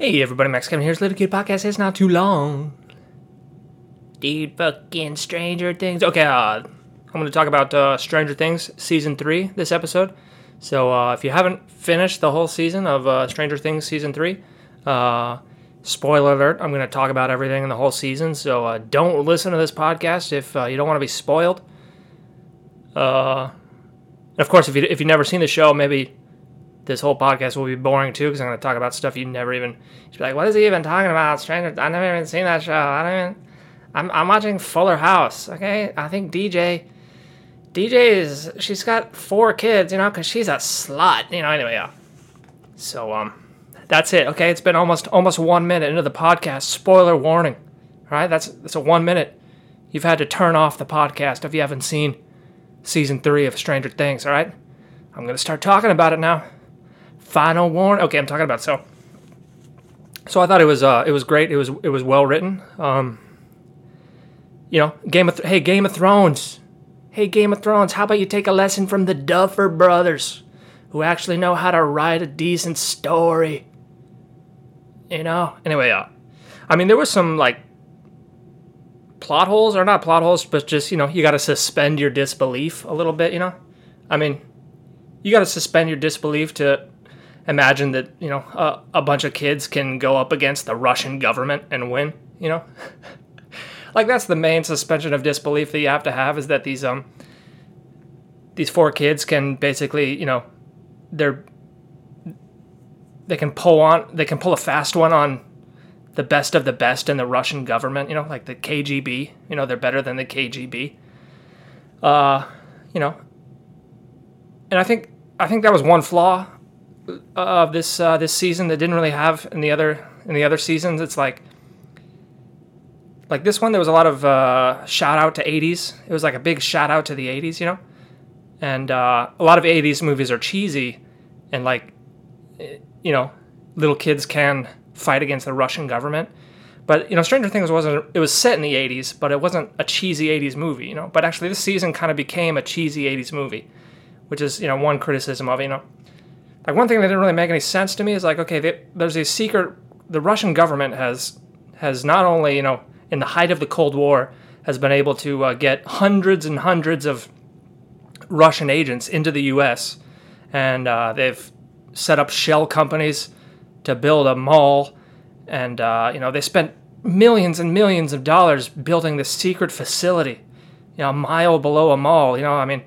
Hey everybody, Max Kevin here's Little Kid Podcast. It's not too long. Dude, fucking Stranger Things. Okay, uh, I'm going to talk about uh, Stranger Things season three this episode. So uh, if you haven't finished the whole season of uh, Stranger Things season three, uh, spoiler alert, I'm going to talk about everything in the whole season. So uh, don't listen to this podcast if uh, you don't want to be spoiled. Uh, and of course, if you if you've never seen the show, maybe this whole podcast will be boring too because I'm going to talk about stuff you never even. You'd be like, "What is he even talking about?" Stranger, I never even seen that show. I don't even. I'm I'm watching Fuller House. Okay, I think DJ. DJ is she's got four kids, you know, because she's a slut. You know. Anyway, yeah. So um, that's it. Okay, it's been almost almost one minute into the podcast. Spoiler warning. All right, that's that's a one minute. You've had to turn off the podcast if you haven't seen season three of Stranger Things. All right, I'm gonna start talking about it now. Final warning. Okay, I'm talking about so. So I thought it was uh it was great. It was it was well written. Um. You know, Game of Th- hey Game of Thrones. Hey Game of Thrones, how about you take a lesson from the Duffer brothers, who actually know how to write a decent story. You know. Anyway, uh, I mean there was some like plot holes or not plot holes, but just you know you got to suspend your disbelief a little bit. You know, I mean, you got to suspend your disbelief to imagine that you know a, a bunch of kids can go up against the Russian government and win. You know, like that's the main suspension of disbelief that you have to have is that these um these four kids can basically you know they're they can pull on they can pull a fast one on the best of the best in the Russian government, you know, like the KGB. You know, they're better than the KGB. Uh, you know, and I think I think that was one flaw of this uh, this season that didn't really have in the other in the other seasons. It's like like this one, there was a lot of uh, shout out to '80s. It was like a big shout out to the '80s, you know, and uh, a lot of '80s movies are cheesy, and like you know, little kids can fight against the Russian government. But you know, Stranger Things wasn't. It was set in the '80s, but it wasn't a cheesy '80s movie. You know, but actually, this season kind of became a cheesy '80s movie, which is you know one criticism of it. You know, like one thing that didn't really make any sense to me is like, okay, they, there's a secret. The Russian government has has not only you know in the height of the Cold War has been able to uh, get hundreds and hundreds of Russian agents into the U.S. and uh, they've set up shell companies to build a mall, and uh, you know they spent millions and millions of dollars building this secret facility, you know, a mile below a mall. You know, I mean,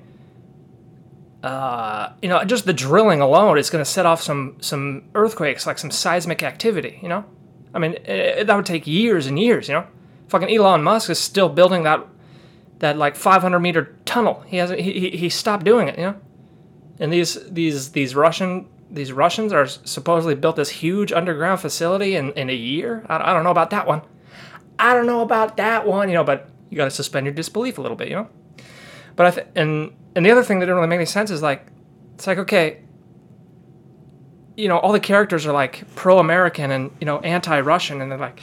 uh, you know, just the drilling alone is going to set off some some earthquakes, like some seismic activity. You know, I mean, it, that would take years and years. You know, fucking Elon Musk is still building that that like 500 meter tunnel. He hasn't. He, he, he stopped doing it. You know, and these these these Russian these Russians are supposedly built this huge underground facility in, in a year. I, I don't know about that one. I don't know about that one, you know, but you got to suspend your disbelief a little bit, you know? But I th- and and the other thing that didn't really make any sense is like it's like okay, you know, all the characters are like pro-American and you know anti-Russian, and they're like,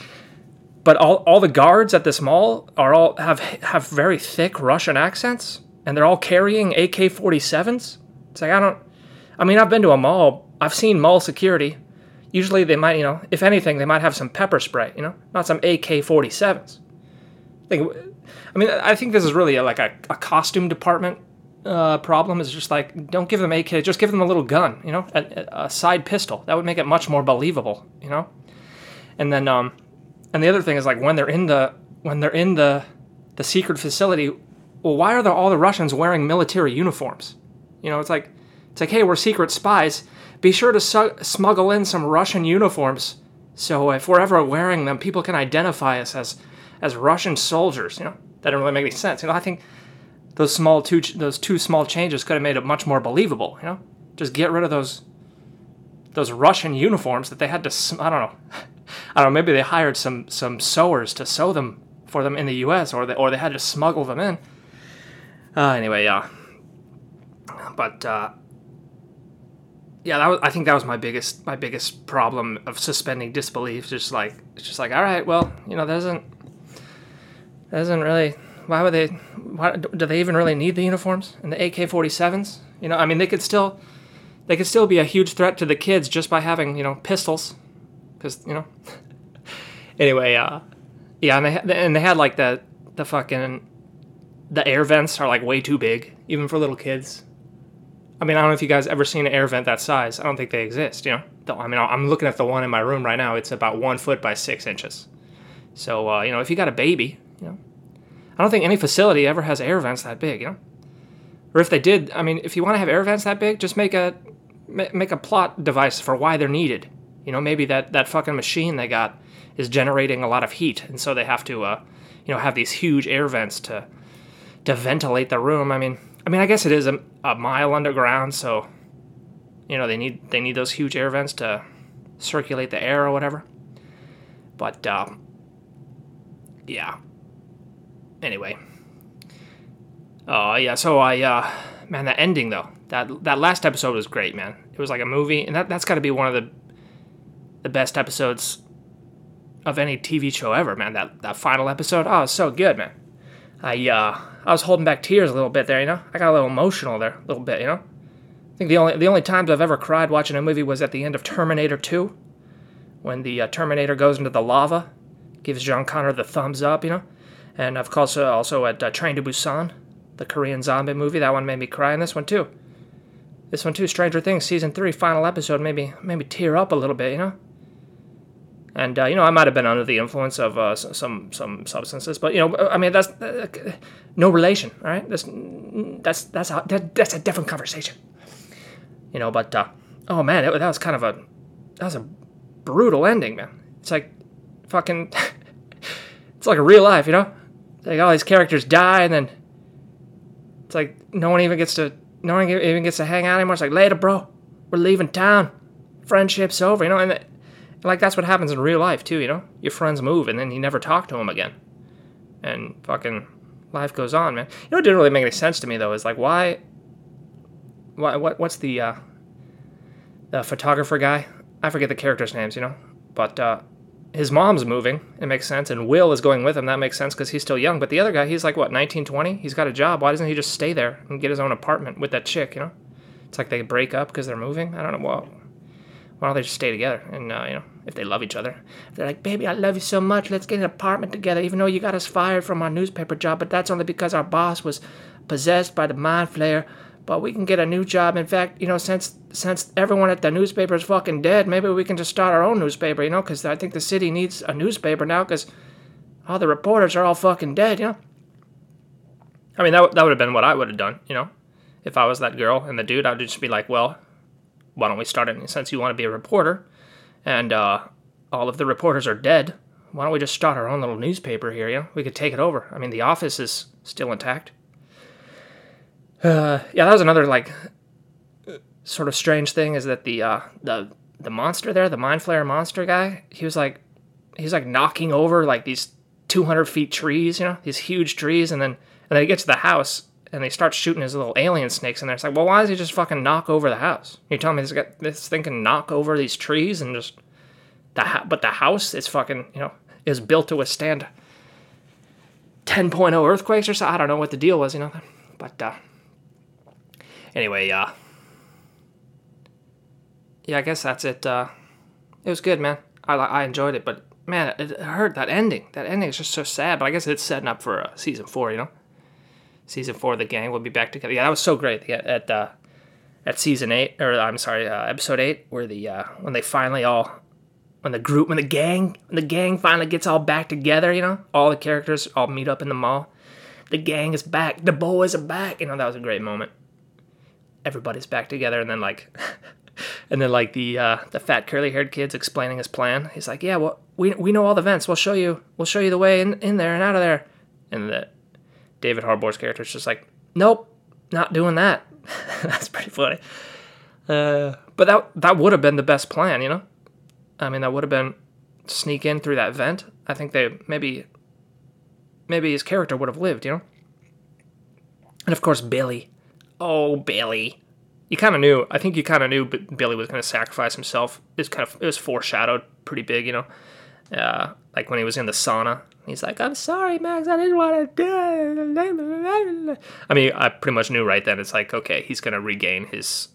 but all all the guards at this mall are all have have very thick Russian accents, and they're all carrying AK-47s. It's like I don't, I mean, I've been to a mall. I've seen mall security. Usually they might, you know, if anything, they might have some pepper spray, you know, not some AK-47s. I think, I mean, I think this is really a, like a, a costume department uh, problem. Is just like don't give them AK, just give them a little gun, you know, a, a side pistol. That would make it much more believable, you know. And then, um, and the other thing is like when they're in the when they're in the the secret facility, well, why are all the Russians wearing military uniforms? You know, it's like it's like, hey, we're secret spies. Be sure to su- smuggle in some Russian uniforms, so if we're ever wearing them, people can identify us as as Russian soldiers. You know, that didn't really make any sense. You know, I think those small two those two small changes could have made it much more believable. You know, just get rid of those those Russian uniforms that they had to. I don't know. I don't know. Maybe they hired some some sewers to sew them for them in the U.S. or they or they had to smuggle them in. Uh, anyway, yeah. But uh, yeah, that was, I think that was my biggest my biggest problem of suspending disbelief. Just like it's just like all right, well, you know, doesn't doesn't really. Why would they? Why do they even really need the uniforms and the AK-47s? You know, I mean, they could still they could still be a huge threat to the kids just by having you know pistols because you know. anyway, uh, yeah, and they and they had like the the fucking the air vents are like way too big, even for little kids. I mean, I don't know if you guys ever seen an air vent that size. I don't think they exist. You know, I mean, I'm looking at the one in my room right now. It's about one foot by six inches. So uh, you know, if you got a baby, you know, I don't think any facility ever has air vents that big. You know, or if they did, I mean, if you want to have air vents that big, just make a make a plot device for why they're needed. You know, maybe that that fucking machine they got is generating a lot of heat, and so they have to, uh, you know, have these huge air vents to to ventilate the room. I mean, I mean, I guess it is a, a mile underground, so you know they need they need those huge air vents to circulate the air or whatever. But uh, yeah. Anyway. Oh yeah, so I uh, man, that ending though, that that last episode was great, man. It was like a movie, and that that's got to be one of the the best episodes of any TV show ever, man. That that final episode, oh, so good, man. I uh, I was holding back tears a little bit there, you know. I got a little emotional there, a little bit, you know. I think the only the only times I've ever cried watching a movie was at the end of Terminator 2, when the uh, Terminator goes into the lava, gives John Connor the thumbs up, you know. And of course, uh, also at uh, Train to Busan, the Korean zombie movie. That one made me cry, and this one too. This one too, Stranger Things season three, final episode, maybe maybe tear up a little bit, you know. And uh, you know, I might have been under the influence of uh, some some substances, but you know, I mean, that's uh, no relation. All right, that's that's that's a, that, that's a different conversation. You know, but uh, oh man, it, that was kind of a that was a brutal ending, man. It's like fucking, it's like a real life, you know. Like all these characters die, and then it's like no one even gets to no one even gets to hang out anymore. It's like later, bro, we're leaving town. Friendship's over, you know, and like that's what happens in real life too, you know? Your friends move and then you never talk to them again. And fucking life goes on, man. You know what didn't really make any sense to me though is like why why what what's the uh the photographer guy? I forget the characters' names, you know? But uh his mom's moving. It makes sense. And Will is going with him. That makes sense because he's still young. But the other guy, he's like, what, 19, 20? He's got a job. Why doesn't he just stay there and get his own apartment with that chick, you know? It's like they break up because they're moving. I don't know. Well, why don't they just stay together? And, uh, you know, if they love each other. They're like, baby, I love you so much. Let's get an apartment together, even though you got us fired from our newspaper job. But that's only because our boss was possessed by the mind flayer. But we can get a new job. In fact, you know, since since everyone at the newspaper is fucking dead, maybe we can just start our own newspaper, you know, because I think the city needs a newspaper now because all the reporters are all fucking dead, you know. I mean, that, that would have been what I would have done, you know. If I was that girl and the dude, I'd just be like, well, why don't we start it? Since you want to be a reporter, and uh, all of the reporters are dead, why don't we just start our own little newspaper here? You know, we could take it over. I mean, the office is still intact. Uh, yeah, that was another like sort of strange thing is that the uh, the the monster there, the mind flayer monster guy, he was like he's like knocking over like these 200 feet trees, you know, these huge trees, and then and then he gets to the house and they start shooting his little alien snakes in there. It's like, well, why does he just fucking knock over the house? You're telling me this guy, this thing can knock over these trees and just the ha- but the house is fucking you know is built to withstand 10.0 earthquakes or so. I don't know what the deal was, you know, but uh, anyway, uh, yeah, I guess that's it. Uh, it was good, man. I I enjoyed it, but man, it hurt that ending. That ending is just so sad. But I guess it's setting up for uh, season four, you know season four, of the gang will be back together. Yeah, that was so great at uh, at season eight, or I'm sorry, uh, episode eight, where the uh, when they finally all when the group, when the gang, when the gang finally gets all back together, you know, all the characters all meet up in the mall. The gang is back. The boys are back. You know, that was a great moment. Everybody's back together, and then like, and then like the uh, the fat curly haired kid's explaining his plan. He's like, "Yeah, well, we we know all the vents. We'll show you. We'll show you the way in in there and out of there." And the David Harbour's character is just like, nope, not doing that. That's pretty funny. Uh, but that that would have been the best plan, you know. I mean, that would have been sneak in through that vent. I think they maybe maybe his character would have lived, you know. And of course, Billy. Oh, Billy. You kind of knew. I think you kind of knew but Billy was going to sacrifice himself. It was kind of it was foreshadowed pretty big, you know. Uh, like when he was in the sauna He's like, I'm sorry, Max, I didn't want to do it. I mean, I pretty much knew right then. It's like, okay, he's gonna regain his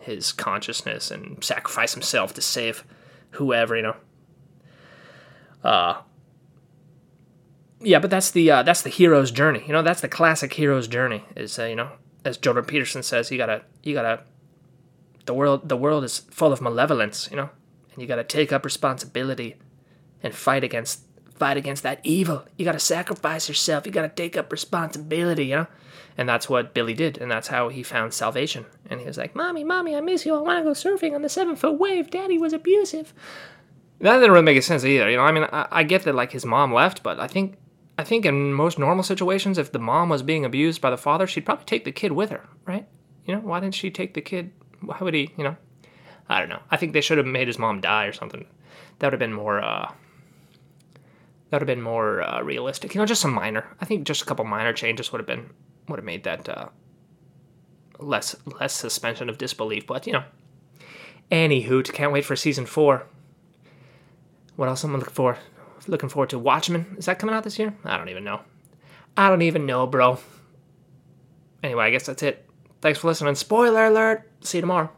his consciousness and sacrifice himself to save whoever, you know. Uh, yeah, but that's the uh, that's the hero's journey. You know, that's the classic hero's journey. Is uh, you know, as Jordan Peterson says, you gotta you gotta the world the world is full of malevolence. You know, and you gotta take up responsibility and fight against fight against that evil. You gotta sacrifice yourself. You gotta take up responsibility. You know, and that's what Billy did, and that's how he found salvation. And he was like, "Mommy, mommy, I miss you. I want to go surfing on the seven foot wave. Daddy was abusive." That didn't really make sense either. You know, I mean, I, I get that like his mom left, but I think I think in most normal situations, if the mom was being abused by the father, she'd probably take the kid with her, right? You know, why didn't she take the kid? Why would he? You know, I don't know. I think they should have made his mom die or something. That would have been more. uh That would have been more uh, realistic. You know, just some minor. I think just a couple minor changes would have been would have made that uh, less less suspension of disbelief. But you know, any hoot. Can't wait for season four. What else am I looking for? Looking forward to Watchmen. Is that coming out this year? I don't even know. I don't even know, bro. Anyway, I guess that's it. Thanks for listening. Spoiler alert. See you tomorrow.